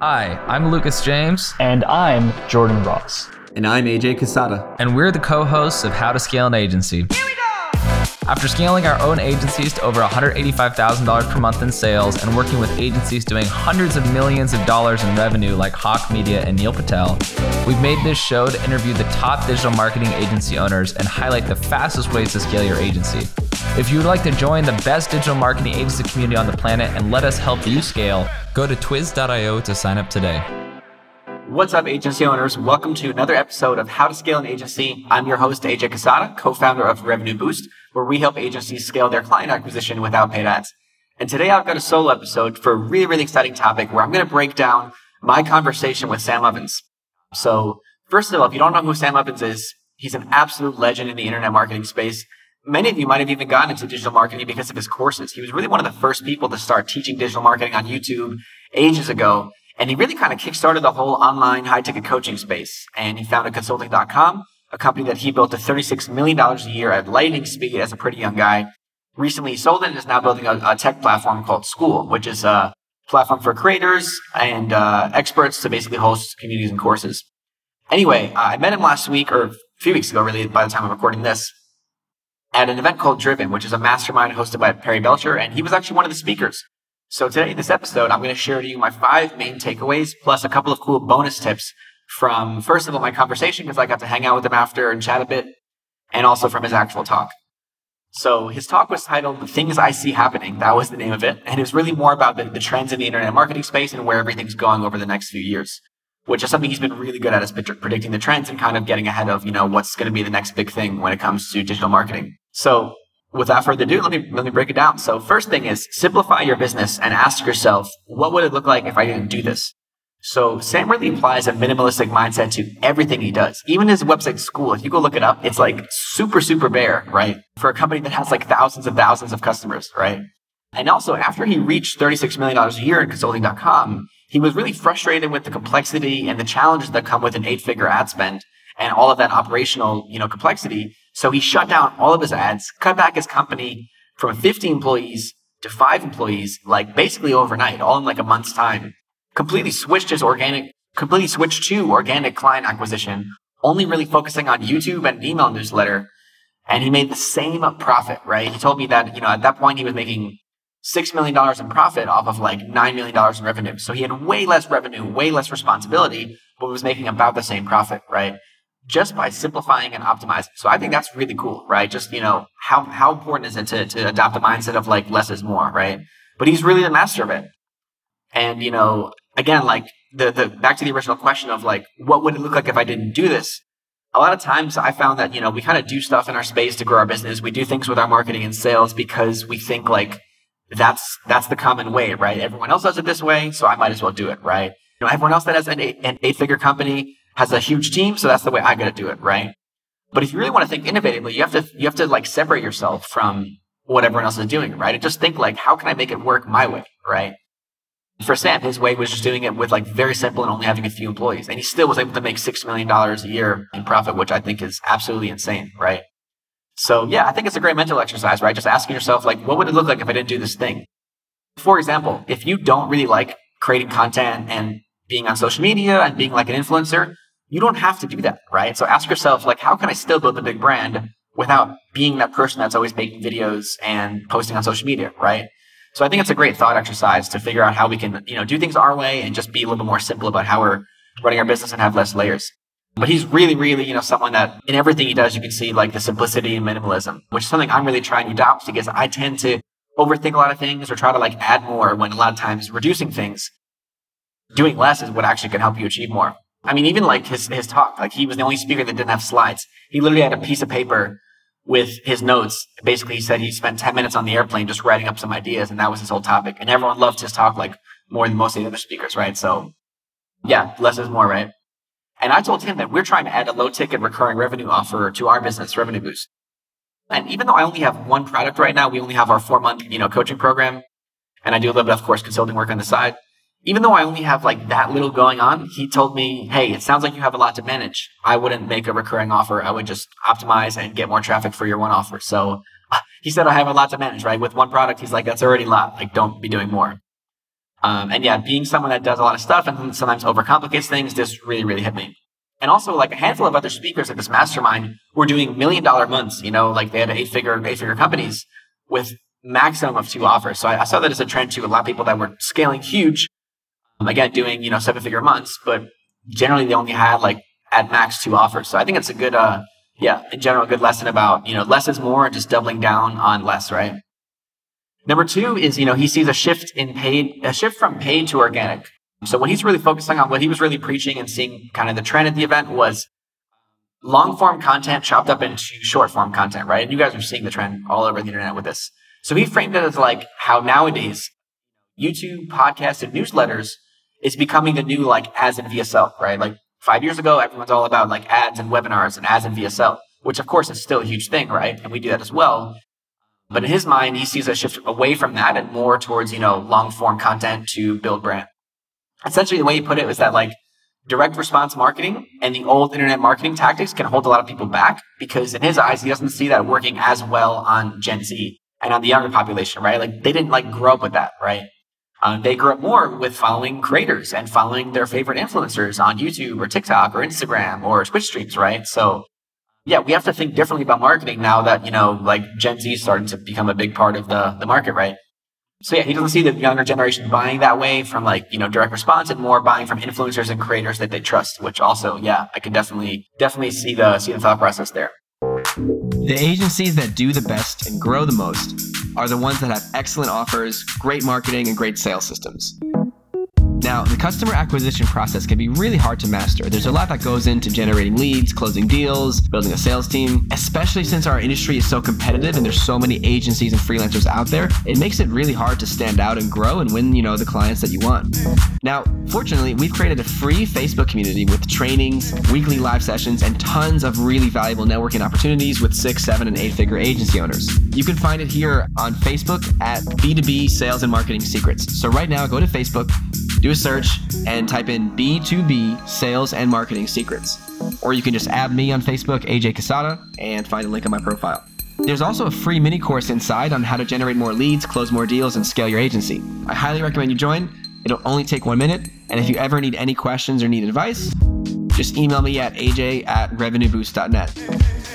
Hi, I'm Lucas James, And I'm Jordan Ross. And I'm AJ Cassata. and we're the co hosts of How to Scale an Agency. After scaling our own agencies to over $185,000 per month in sales and working with agencies doing hundreds of millions of dollars in revenue like Hawke Media and Neil Patel, we've made this show to interview the top digital marketing agency owners and highlight the fastest ways to scale your agency. If you would like to join the best digital marketing agency community on the planet and let us help you scale, go to twiz.io to sign up today. What's up, agency owners? Welcome to another episode of How to Scale an Agency. I'm your host, AJ Cassata, co-founder of Revenue Boost, where we help agencies scale their client acquisition without paid ads. And today I've got a solo episode for a really, really exciting topic where I'm going to break down my conversation with Sam Ovens. So first of all, if you don't know who Sam Ovens is, he's an absolute legend in the internet marketing space. Many of you might have even gotten into digital marketing because of his courses. He was really one of the first people to start teaching digital marketing on YouTube ages ago. And he really kind of kickstarted the whole online high ticket coaching space. And he founded consulting.com, a company that he built to $36 million a year at lightning speed as a pretty young guy. Recently he sold it and is now building a, a tech platform called Skool, which is a platform for creators and uh, experts to basically host communities and courses. Anyway, I met him last week or a few weeks ago, really, by the time I'm recording this, at an event called Driven, which is a mastermind hosted by Perry Belcher. And he was actually one of the speakers. So today in this episode, I'm going to share to you my five main takeaways plus a couple of cool bonus tips from, first of all, my conversation because I got to hang out with him after and chat a bit and also from his actual talk. So his talk was titled The Things I See Happening. That was the name of it. And it was really more about the, the trends in the internet marketing space and where everything's going over the next few years, which is something he's been really good at is pred- predicting the trends and kind of getting ahead of, you know, what's going to be the next big thing when it comes to digital marketing. So without further ado, let me let me break it down. So first thing is simplify your business and ask yourself, what would it look like if I didn't do this? So Sam really applies a minimalistic mindset to everything he does. Even his website Skool, if you go look it up, it's like super, super bare, right? For a company that has like thousands and thousands of customers, right? And also after he reached $36 million a year in consulting.com, he was really frustrated with the complexity and the challenges that come with an eight figure ad spend and all of that operational, you know, complexity. So he shut down all of his ads, cut back his company from 50 employees to five employees, like basically overnight, all in like a month's time. Completely switched his organic, completely switched to organic client acquisition, only really focusing on YouTube and email newsletter. And he made the same profit, right? He told me that, you know, at that point he was making $6 million in profit off of like $9 million in revenue. So he had way less revenue, way less responsibility, but was making about the same profit, right? Just by simplifying and optimizing. So I think that's really cool, right? Just, you know, how, how important is it to, to adopt a mindset of like less is more, right? But he's really the master of it. And, you know, again, like the, the, back to the original question of like, what would it look like if I didn't do this? A lot of times I found that, you know, we kind of do stuff in our space to grow our business. We do things with our marketing and sales because we think like that's, that's the common way, right? Everyone else does it this way. So I might as well do it, right? You know, everyone else that has an eight, an eight figure company has a huge team, so that's the way I got to do it, right? But if you really want to think innovatively, you have to you have to like separate yourself from what everyone else is doing, right? And just think like, how can I make it work my way, right? For Sam, his way was just doing it with like very simple and only having a few employees, and he still was able to make six million dollars a year in profit, which I think is absolutely insane, right? So yeah, I think it's a great mental exercise, right? Just asking yourself like, what would it look like if I didn't do this thing? For example, if you don't really like creating content and being on social media and being like an influencer, you don't have to do that, right? So ask yourself, like, how can I still build a big brand without being that person that's always making videos and posting on social media, right? So I think it's a great thought exercise to figure out how we can, you know, do things our way and just be a little bit more simple about how we're running our business and have less layers. But he's really, really, you know, someone that in everything he does, you can see like the simplicity and minimalism, which is something I'm really trying to adopt because I tend to overthink a lot of things or try to like add more when a lot of times reducing things, doing less is what actually can help you achieve more. I mean, even like his, his talk, like he was the only speaker that didn't have slides. He literally had a piece of paper with his notes. Basically, he said he spent 10 minutes on the airplane just writing up some ideas, and that was his whole topic. And everyone loved his talk like more than most of the other speakers, right? So, yeah, less is more, right? And I told him that we're trying to add a low ticket recurring revenue offer to our business, Revenue Boost. And even though I only have one product right now, we only have our four month, you know, coaching program. And I do a little bit of course consulting work on the side even though I only have like that little going on, he told me, Hey, it sounds like you have a lot to manage. I wouldn't make a recurring offer. I would just optimize and get more traffic for your one offer. So he said, I have a lot to manage, right? With one product, he's like, that's already a lot. Like, don't be doing more. Um, and yeah, being someone that does a lot of stuff and sometimes overcomplicates things, this really, really hit me. And also like a handful of other speakers at this mastermind were doing million dollar months, you know, like they had eight figure, eight figure companies with maximum of two offers. So I, I, saw that as a trend too. A lot of people that were scaling huge, again, doing, you know, seven figure months, but generally they only had like at max two offers. So I think it's a good, uh, yeah, in general, good lesson about, you know, less is more and just doubling down on less, right? Number two is, you know, he sees a shift in paid, a shift from paid to organic. So what he's really focusing on, what he was really preaching and seeing kind of the trend at the event was long form content chopped up into short form content, right? And you guys are seeing the trend all over the internet with this. So he framed it as like how nowadays YouTube, podcasts, and newsletters is becoming the new like ads and VSL, right? Like five years ago, everyone's all about like ads and webinars and ads and VSL, which of course is still a huge thing, right? And we do that as well. But in his mind, he sees a shift away from that and more towards, you know, long form content to build brand. Essentially, the way he put it was that like direct response marketing and the old internet marketing tactics can hold a lot of people back because in his eyes, he doesn't see that working as well on Gen Z and on the younger population, right? Like they didn't like grow up with that, right? Um, they grew up more with following creators and following their favorite influencers on YouTube or TikTok or Instagram or Twitch streams, right? So yeah, we have to think differently about marketing now that, you know, like Gen Z is starting to become a big part of the, the market, right? So yeah, he doesn't see the younger generation buying that way from like, you know, direct response and more buying from influencers and creators that they trust, which also, yeah, I can definitely, definitely see the, see the thought process there. The agencies that do the best and grow the most are the ones that have excellent offers, great marketing, and great sales systems. Now, the customer acquisition process can be really hard to master. There's a lot that goes into generating leads, closing deals, building a sales team, especially since our industry is so competitive and there's so many agencies and freelancers out there. It makes it really hard to stand out and grow and win, you know, the clients that you want. Now, fortunately, we've created a free Facebook community with trainings, weekly live sessions, and tons of really valuable networking opportunities with six, seven, and eight figure agency owners. You can find it here on Facebook at B2B Sales and Marketing Secrets. So right now, go to Facebook, do a search and type in B2B Sales and Marketing Secrets. Or you can just add me on Facebook, AJ Cassata, and find a link on my profile. There's also a free mini course inside on how to generate more leads, close more deals, and scale your agency. I highly recommend you join. It'll only take one minute. And if you ever need any questions or need advice, just email me at aj at revenueboost.net.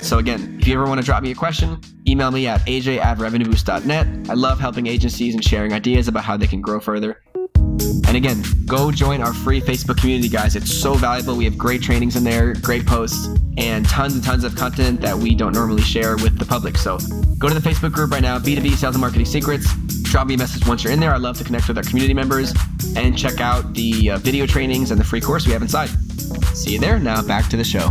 So again, if you ever want to drop me a question, email me at aj at revenueboost.net. I love helping agencies and sharing ideas about how they can grow further. And again, go join our free Facebook community, guys. It's so valuable. We have great trainings in there, great posts, and tons and tons of content that we don't normally share with the public. So go to the Facebook group right now, B2B Sales and Marketing Secrets. Drop me a message once you're in there. I love to connect with our community members and check out the uh, video trainings and the free course we have inside. See you there. Now back to the show.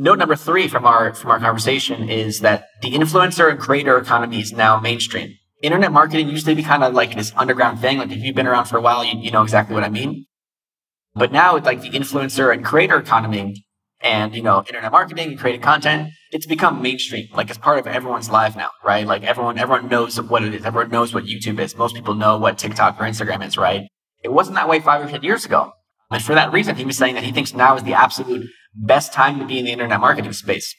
Note number three from our from our conversation is that the influencer and creator economy is now mainstream. Internet marketing used to be kind of like this underground thing. Like if you've been around for a while, you, you know exactly what I mean. But now it's like the influencer and creator economy and you know internet marketing and creating content it's become mainstream like it's part of everyone's life now right like everyone everyone knows what it is everyone knows what youtube is most people know what tiktok or instagram is right it wasn't that way five or ten years ago and for that reason he was saying that he thinks now is the absolute best time to be in the internet marketing space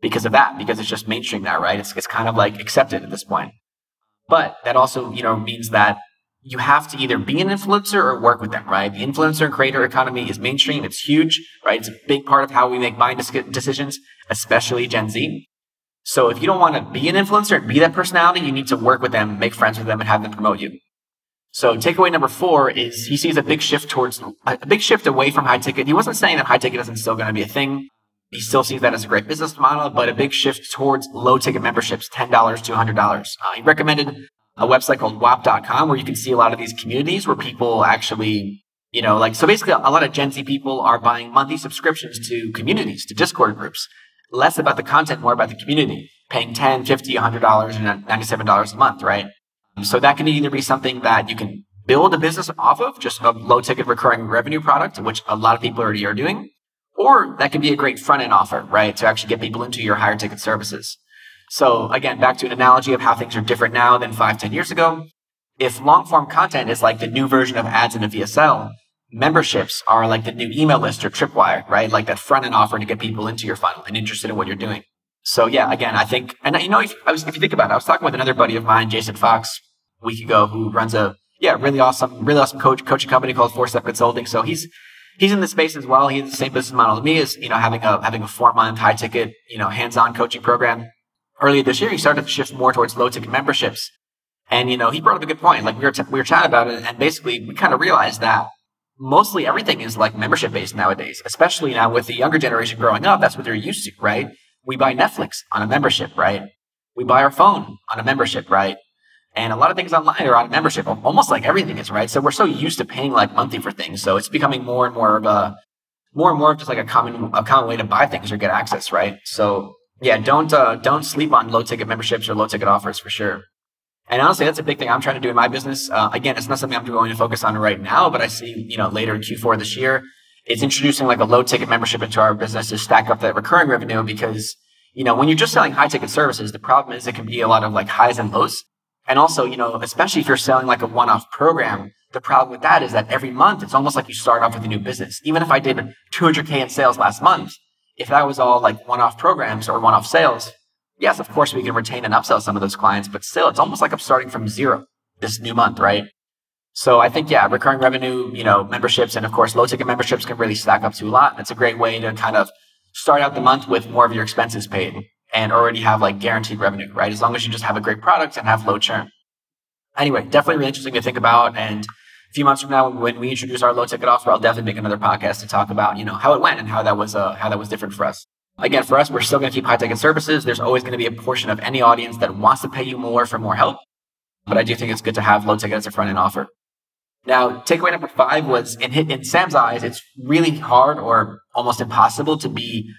because of that, because it's just mainstream now, right? It's, it's kind of like accepted at this point. But that also, you know, means that you have to either be an influencer or work with them, right? The influencer and creator economy is mainstream. It's huge, right? It's a big part of how we make buying decisions, especially Gen Z. So if you don't want to be an influencer and be that personality, you need to work with them, make friends with them, and have them promote you. So takeaway number four is he sees a big shift towards a big shift away from high ticket. He wasn't saying that high ticket isn't still going to be a thing. He still sees that as a great business model, but a big shift towards low ticket memberships, $10 to $100. Uh, he recommended a website called whop.com where you can see a lot of these communities where people actually, you know, like, so basically a lot of Gen Z people are buying monthly subscriptions to communities, to Discord groups, less about the content, more about the community, paying 10, 50, $100 and $97 a month, right? So that can either be something that you can build a business off of, just a low ticket recurring revenue product, which a lot of people already are doing, or that can be a great front end offer, right? To actually get people into your higher ticket services. So again, back to an analogy of how things are different now than five, ten years ago. If long form content is like the new version of ads in a VSL, memberships are like the new email list or tripwire, right? Like that front end offer to get people into your funnel and interested in what you're doing. So yeah, again, I think, and you know, if, was, if you think about it, I was talking with another buddy of mine, Jason Fox, a week ago, who runs a yeah really awesome, really awesome coach coaching company called Four Step Consulting. So he's he's in the space as well. He has the same business model as me, is you know having a having a four month high ticket you know hands on coaching program. Earlier this year, he started to shift more towards low ticket memberships, and you know he brought up a good point. Like we were t- we were chatting about it, and basically we kind of realized that mostly everything is like membership based nowadays, especially now with the younger generation growing up. That's what they're used to, right? We buy Netflix on a membership, right? We buy our phone on a membership, right? And a lot of things online are on a membership, almost like everything is, right? So we're so used to paying like monthly for things. So it's becoming more and more of a, more and more of just like a common, a common way to buy things or get access, right? So yeah, don't, uh, don't sleep on low ticket memberships or low ticket offers for sure. And honestly, that's a big thing I'm trying to do in my business. Uh, again, it's not something I'm going to focus on right now, but I see, you know, later in Q4 this year, it's introducing like a low ticket membership into our business to stack up that recurring revenue because, you know, when you're just selling high ticket services, the problem is it can be a lot of like highs and lows. And also, you know, especially if you're selling like a one off program, the problem with that is that every month it's almost like you start off with a new business. Even if I did 200K in sales last month, if that was all like one off programs or one off sales, yes, of course we can retain and upsell some of those clients, but still it's almost like I'm starting from zero this new month, right? So I think, yeah, recurring revenue, you know, memberships and of course low ticket memberships can really stack up to a lot. It's a great way to kind of start out the month with more of your expenses paid and already have like guaranteed revenue, right? As long as you just have a great product and have low churn. Anyway, definitely really interesting to think about. And a few months from now, when we introduce our low ticket offer, I'll definitely make another podcast to talk about, you know, how it went and how that was, uh, how that was different for us. Again, for us, we're still going to keep high ticket services. There's always going to be a portion of any audience that wants to pay you more for more help. But I do think it's good to have low ticket as a front end offer. Now, takeaway number five was in, in Sam's eyes, it's really hard or almost impossible to be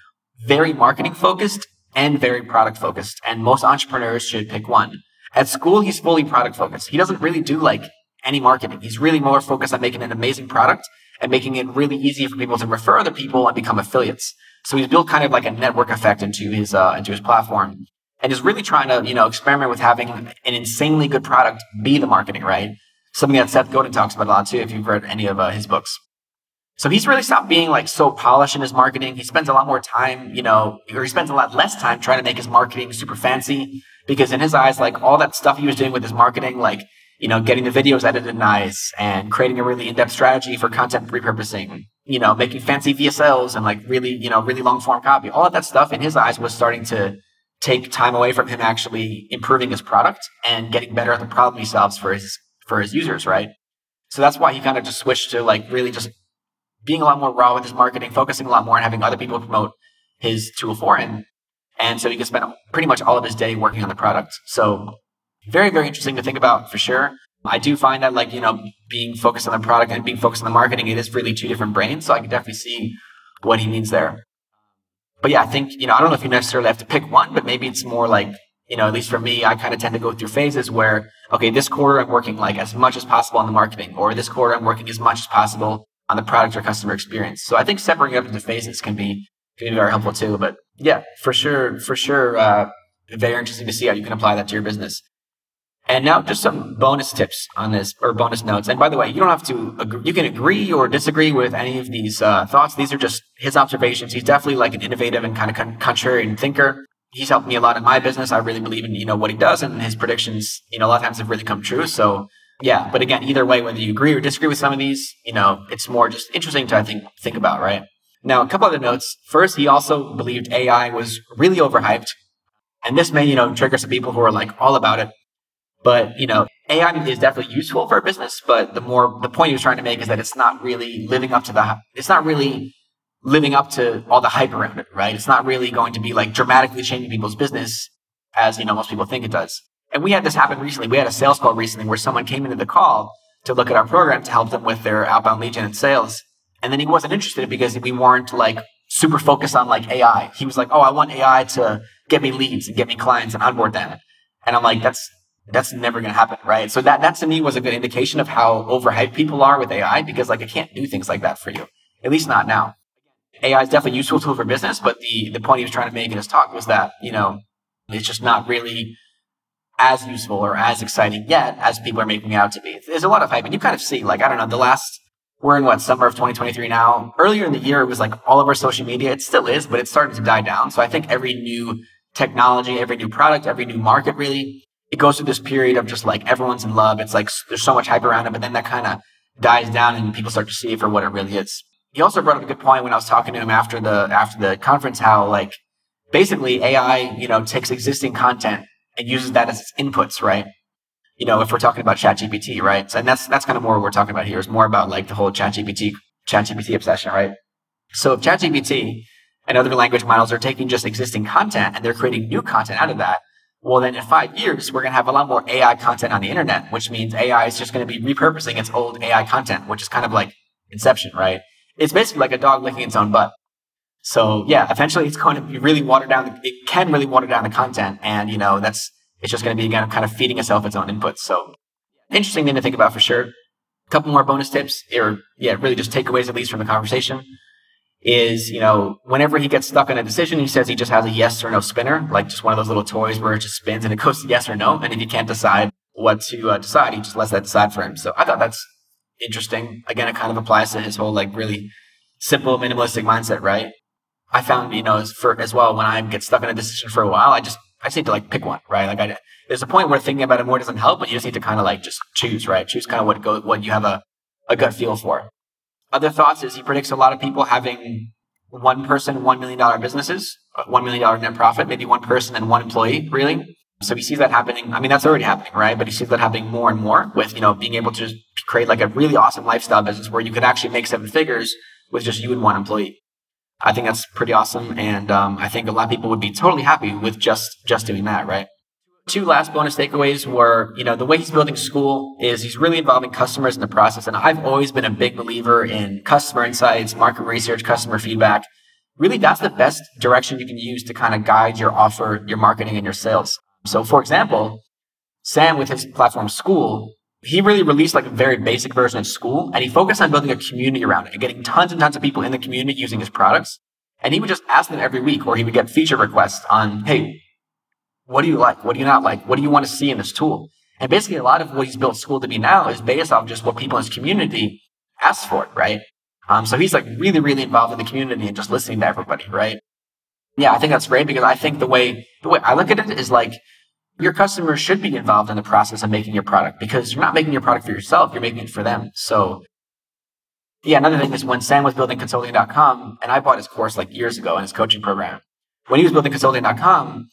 very marketing focused and very product focused. And most entrepreneurs should pick one. At Skool, he's fully product focused. He doesn't really do like any marketing. He's really more focused on making an amazing product and making it really easy for people to refer other people and become affiliates. So he's built kind of like a network effect into his uh, into his platform, and is really trying to you know experiment with having an insanely good product be the marketing, right? Something that Seth Godin talks about a lot too, if you've read any of uh, his books. So he's really stopped being like so polished in his marketing. He spends a lot more time, you know, or he spends a lot less time trying to make his marketing super fancy because in his eyes, like all that stuff he was doing with his marketing, like, you know, getting the videos edited nice and creating a really in-depth strategy for content repurposing, you know, making fancy VSLs and like really, you know, really long form copy. All of that stuff in his eyes was starting to take time away from him actually improving his product and getting better at the problem he solves for his for his users, right? So that's why he kind of just switched to like really just being a lot more raw with his marketing, focusing a lot more on having other people promote his tool for him. And so he can spend pretty much all of his day working on the product. So very, very interesting to think about for sure. I do find that like, you know, being focused on the product and being focused on the marketing, it is really two different brains. So I can definitely see what he means there. But yeah, I think, you know, I don't know if you necessarily have to pick one, but maybe it's more like, you know, at least for me, I kind of tend to go through phases where, okay, this quarter I'm working like as much as possible on the marketing, or this quarter I'm working as much as possible on the product or customer experience. So I think separating up into phases can be can be very helpful too. But yeah, for sure, for sure, uh, very interesting to see how you can apply that to your business. And now just some bonus tips on this or bonus notes. And by the way, you don't have to agree, you can agree or disagree with any of these uh, thoughts. These are just his observations. He's definitely like an innovative and kind of con- contrarian thinker. He's helped me a lot in my business. I really believe in, you know, what he does and his predictions, you know, a lot of times have really come true. So yeah, but again, either way, whether you agree or disagree with some of these, you know, it's more just interesting to, I think, think about, right? Now, a couple other notes. First, he also believed AI was really overhyped. And this may, you know, trigger some people who are like all about it. But, you know, AI is definitely useful for a business, but the more, the point he was trying to make is that it's not really living up to the, it's not really living up to all the hype around it, right? It's not really going to be like dramatically changing people's business as, you know, most people think it does. And we had this happen recently. We had a sales call recently where someone came into the call to look at our program to help them with their outbound lead gen and sales. And then he wasn't interested because we weren't like super focused on like AI. He was like, Oh, I want AI to get me leads and get me clients and onboard them. And I'm like, that's, that's never going to happen, right? So that, that to me was a good indication of how overhyped people are with AI because like I can't do things like that for you. At least not now. AI is definitely a useful tool for business, but the, the point he was trying to make in his talk was that, you know, it's just not really as useful or as exciting yet as people are making it out to be. There's a lot of hype, and you kind of see, like, I don't know, the last, we're in what, summer of 2023 now. Earlier in the year, it was like all of our social media. It still is, but it's starting to die down. So I think every new technology, every new product, every new market, really, it goes through this period of just like everyone's in love. It's like there's so much hype around it, but then that kind of dies down and people start to see it for what it really is. He also brought up a good point when I was talking to him after the after the conference, how like basically AI, you know, takes existing content and uses that as its inputs, right? You know, if we're talking about ChatGPT, right? And that's that's kind of more what we're talking about here. Is more about like the whole ChatGPT ChatGPT obsession, right? So if ChatGPT and other language models are taking just existing content and they're creating new content out of that, well, then in five years, we're going to have a lot more AI content on the internet, which means AI is just going to be repurposing its old AI content, which is kind of like Inception, right? It's basically like a dog licking its own butt. So yeah, eventually it's going to be really watered down. The, it can really water down the content. And, you know, that's, it's just going to be again, kind of feeding itself its own inputs. So interesting thing to think about for sure. A couple more bonus tips or yeah, really just takeaways at least from the conversation is, you know, whenever he gets stuck on a decision, he says he just has a yes or no spinner, like just one of those little toys where it just spins and it goes yes or no. And if he can't decide what to uh, decide, he just lets that decide for him. So I thought that's interesting. Again, it kind of applies to his whole like really simple minimalistic mindset, right? I found, you know, as for as well when I get stuck in a decision for a while, I just I just need to like pick one, right? Like I there's a point where thinking about it more doesn't help, but you just need to kind of like just choose, right? Choose kind of what go what you have a, a gut feel for. Other thoughts is he predicts a lot of people having one person, $1 million businesses, uh, $1 million net profit, maybe one person and one employee, really. So he sees that happening. I mean, that's already happening, right? But he sees that happening more and more with, you know, being able to create like a really awesome lifestyle business where you could actually make seven figures with just you and one employee. I think that's pretty awesome. And um, I think a lot of people would be totally happy with just, just doing that, right? two last bonus takeaways were, you know, the way he's building Skool is he's really involving customers in the process. And I've always been a big believer in customer insights, market research, customer feedback. Really, that's the best direction you can use to kind of guide your offer, your marketing, and your sales. So, for example, Sam with his platform Skool, he really released like a very basic version of Skool, and he focused on building a community around it and getting tons and tons of people in the community using his products. And he would just ask them every week or he would get feature requests on, hey, what do you like? What do you not like? What do you want to see in this tool? And basically, a lot of what he's built Skool to be now is based off just what people in his community ask for, right? Um, so he's like really, really involved in the community and just listening to everybody, right? Yeah, I think that's great because I think the way the way I look at it is like your customers should be involved in the process of making your product because you're not making your product for yourself, you're making it for them. So yeah, another thing is when Sam was building consulting.com, and I bought his course like years ago in his coaching program. When he was building consulting.com,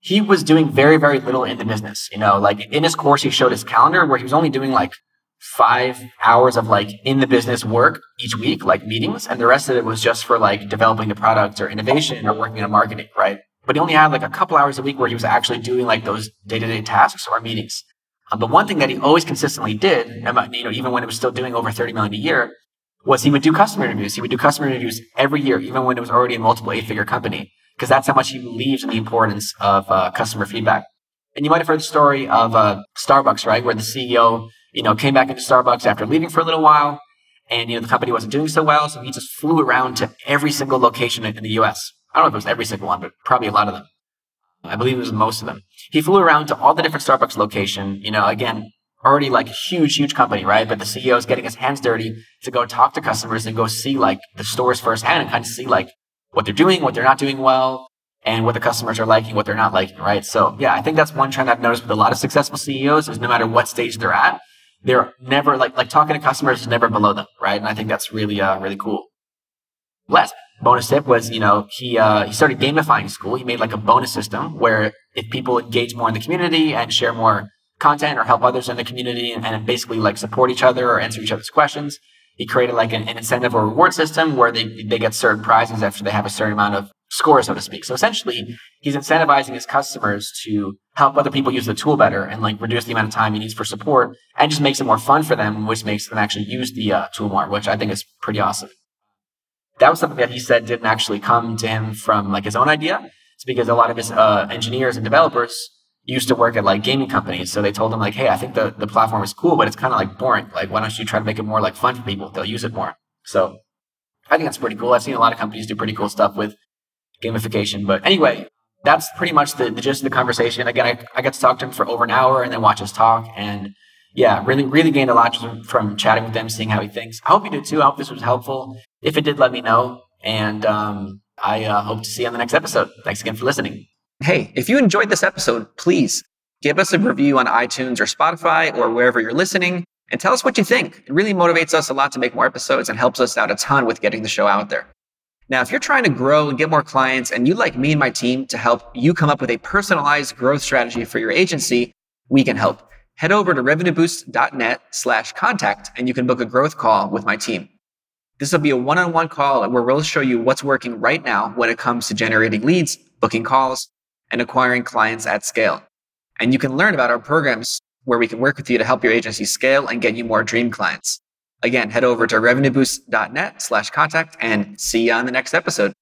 he was doing very, very little in the business. You know, like in his course, he showed his calendar where he was only doing like five hours of like in the business work each week, like meetings, and the rest of it was just for like developing the product or innovation or working on marketing, right? But he only had like a couple hours a week where he was actually doing like those day to day tasks or meetings. Um, but one thing that he always consistently did, you know, even when it was still doing over 30 million a year, was he would do customer interviews. He would do customer interviews every year, even when it was already a multiple eight figure company because that's how much he believes in the importance of uh, customer feedback. And you might have heard the story of uh, Starbucks, right, where the CEO, you know, came back into Starbucks after leaving for a little while, and you know the company wasn't doing so well, so he just flew around to every single location in the U.S. I don't know if it was every single one, but probably a lot of them. I believe it was most of them. He flew around to all the different Starbucks location. You know, again, already like a huge, huge company, right? But the CEO is getting his hands dirty to go talk to customers and go see like the stores firsthand and kind of see like what they're doing, what they're not doing well, and what the customers are liking, what they're not liking, right? So yeah, I think that's one trend I've noticed with a lot of successful CEOs is no matter what stage they're at, they're never like like talking to customers is never below them, right? And I think that's really uh really cool. Last bonus tip was you know he uh, he started gamifying Skool. He made like a bonus system where if people engage more in the community and share more content or help others in the community and, and basically like support each other or answer each other's questions, he created like an, an, incentive or reward system where they, they get certain prizes after they have a certain amount of score, so to speak. So essentially, he's incentivizing his customers to help other people use the tool better and like reduce the amount of time he needs for support and just makes it more fun for them, which makes them actually use the uh, tool more, which I think is pretty awesome. That was something that he said didn't actually come to him from like his own idea. It's because a lot of his uh, engineers and developers used to work at like gaming companies. So they told him like, hey, I think the, the platform is cool, but it's kind of like boring. Like, why don't you try to make it more like fun for people? They'll use it more. So I think that's pretty cool. I've seen a lot of companies do pretty cool stuff with gamification. But anyway, that's pretty much the, the gist of the conversation. Again, I, I got to talk to him for over an hour and then watch us talk. And yeah, really, really gained a lot from chatting with him, seeing how he thinks. I hope you did too. I hope this was helpful. If it did, let me know. And um, I uh, hope to see you on the next episode. Thanks again for listening. Hey, if you enjoyed this episode, please give us a review on iTunes or Spotify or wherever you're listening and tell us what you think. It really motivates us a lot to make more episodes and helps us out a ton with getting the show out there. Now, if you're trying to grow and get more clients and you'd like me and my team to help you come up with a personalized growth strategy for your agency, we can help. Head over to revenueboost.net slash contact and you can book a growth call with my team. This will be a one-on-one call where we'll show you what's working right now when it comes to generating leads, booking calls, and acquiring clients at scale. And you can learn about our programs where we can work with you to help your agency scale and get you more dream clients. Again, head over to revenueboost.net slash contact and see you on the next episode.